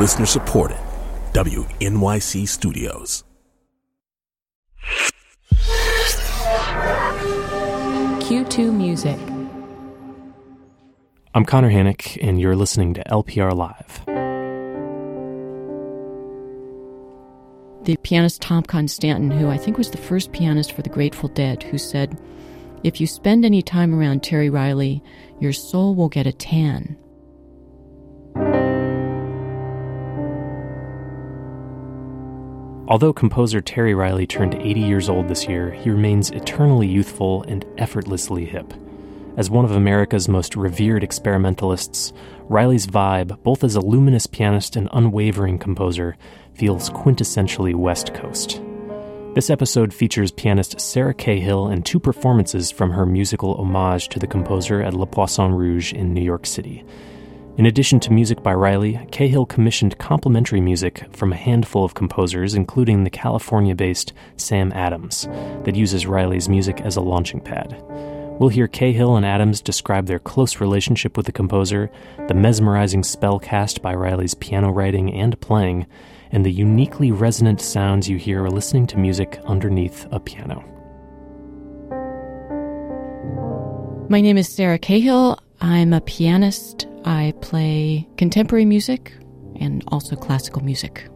Listener supported. WNYC Studios. Q2 Music. I'm Connor Hannock, and you're listening to LPR Live. The pianist Tom Constanten, who I think was the first pianist for the Grateful Dead, who said, If you spend any time around Terry Riley, your soul will get a tan. Although composer Terry Riley turned 80 years old this year, he remains eternally youthful and effortlessly hip. As one of America's most revered experimentalists, Riley's vibe, both as a luminous pianist and unwavering composer, feels quintessentially West Coast. This episode features pianist Sarah Cahill and two performances from her musical homage to the composer at Le Poisson Rouge in New York City. In addition to music by Riley, Cahill commissioned complementary music from a handful of composers, including the California based Sam Adams, that uses Riley's music as a launching pad. We'll hear Cahill and Adams describe their close relationship with the composer, the mesmerizing spell cast by Riley's piano writing and playing, and the uniquely resonant sounds you hear listening to music underneath a piano. My name is Sarah Cahill. I'm a pianist. I play contemporary music and also classical music.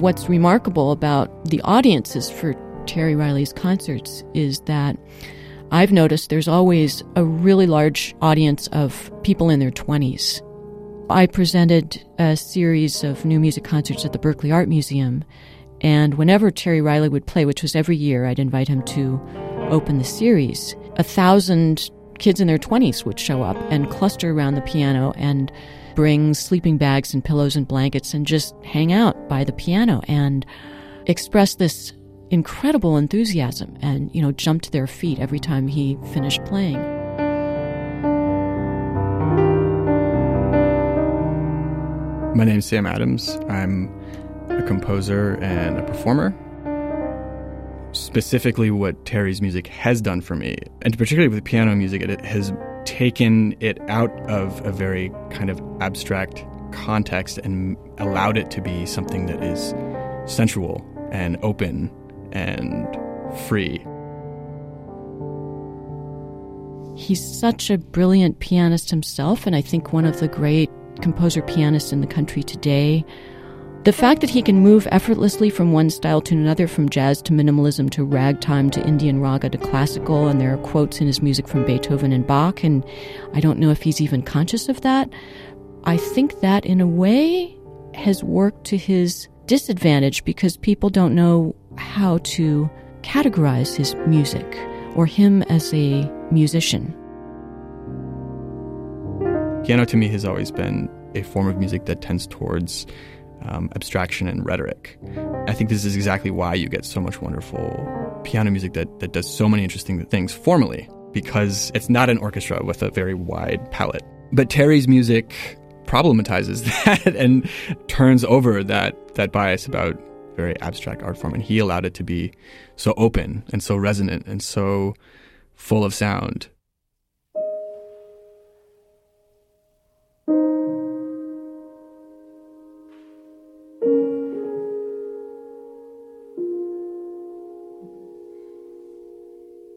What's remarkable about the audiences for Terry Riley's concerts is that I've noticed there's always a really large audience of people in their 20s. I presented a series of new music concerts at the Berkeley Art Museum, and whenever Terry Riley would play, which was every year, I'd invite him to open the series. A thousand kids in their 20s would show up and cluster around the piano and bring sleeping bags and pillows and blankets and just hang out by the piano and express this incredible enthusiasm and you know jump to their feet every time he finished playing. My name is Sam Adams. I'm a composer and a performer specifically what Terry's music has done for me, and particularly with piano music, it has taken it out of a very kind of abstract context and allowed it to be something that is sensual and open and free. He's such a brilliant pianist himself, and I think one of the great composer pianists in the country today. The fact that he can move effortlessly from one style to another, from jazz to minimalism to ragtime to Indian raga to classical, and there are quotes in his music from Beethoven and Bach, and I don't know if he's even conscious of that. I think that in a way has worked to his disadvantage because people don't know how to categorize his music or him as a musician. Piano to me has always been a form of music that tends towards um, abstraction and rhetoric. I think this is exactly why you get so much wonderful piano music that, that does so many interesting things formally, because it's not an orchestra with a very wide palette. But Terry's music problematizes that and turns over that, that bias about very abstract art form. And he allowed it to be so open and so resonant and so full of sound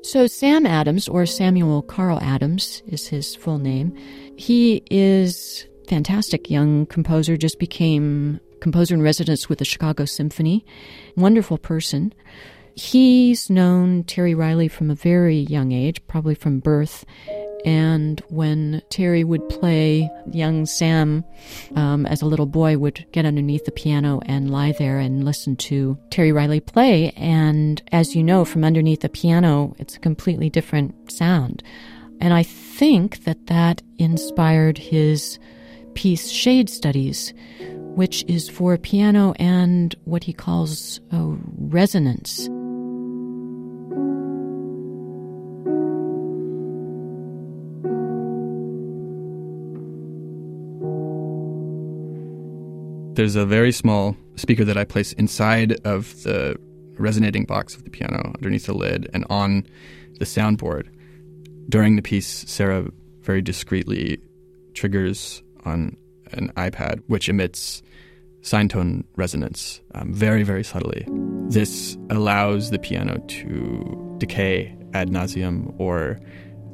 So, Sam Adams, or Samuel Carl Adams is his full name, he is fantastic young composer, just became composer in residence with the Chicago Symphony. Wonderful person. He's known Terry Riley from a very young age, probably from birth, and when Terry would play, young Sam, um, as a little boy, would get underneath the piano and lie there and listen to Terry Riley play. And as you know, from underneath the piano, it's a completely different sound. And I think that that inspired his piece Shade Studies, which is for piano and what he calls resonators. There's a very small speaker that I place inside of the resonating box of the piano underneath the lid and on the soundboard. During the piece, Sarah very discreetly triggers on an iPad, which emits sine tone resonance um, very, very subtly. This allows the piano to decay ad nauseum or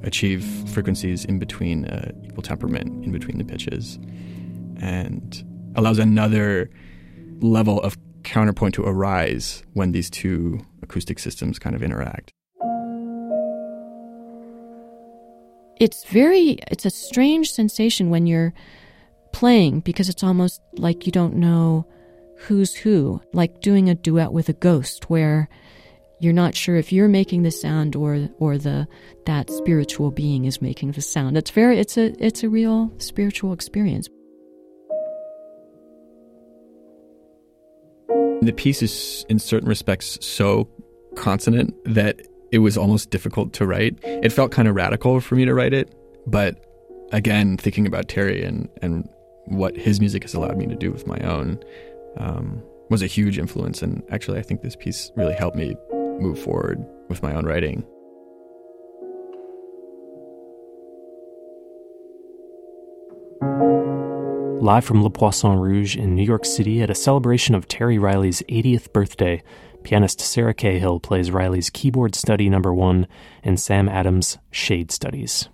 achieve frequencies in between uh, equal temperament, in between the pitches, and allows another level of counterpoint to arise when these two acoustic systems kind of interact. It's very, it's a strange sensation when you're playing because it's almost like you don't know who's who, like doing a duet with a ghost where you're not sure if you're making the sound or or the that spiritual being is making the sound. It's very it's a it's a real spiritual experience. The piece is in certain respects so consonant that it was almost difficult to write. It felt kind of radical for me to write it, but again, thinking about Terry and and what his music has allowed me to do with my own um, was a huge influence. And actually, I think this piece really helped me move forward with my own writing. Live from Le Poisson Rouge in New York City at a celebration of Terry Riley's 80th birthday, pianist Sarah Cahill plays Riley's keyboard study number one and Sam Adams' shade studies.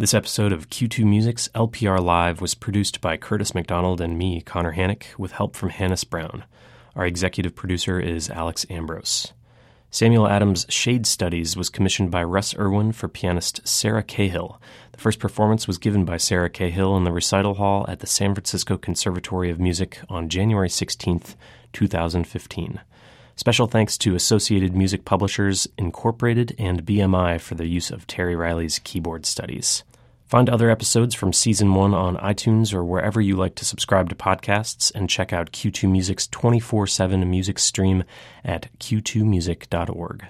This episode of Q2 Music's LPR Live was produced by Curtis McDonald and me, Connor Hannock, with help from Hannis Brown. Our executive producer is Alex Ambrose. Samuel Adams' Shade Studies was commissioned by Russ Irwin for pianist Sarah Cahill. The first performance was given by Sarah Cahill in the recital hall at the San Francisco Conservatory of Music on January 16, 2015. Special thanks to Associated Music Publishers, Incorporated, and BMI for the use of Terry Riley's keyboard studies. Find other episodes from season one on iTunes or wherever you like to subscribe to podcasts, and check out Q2 Music's 24 7 music stream at q2music.org.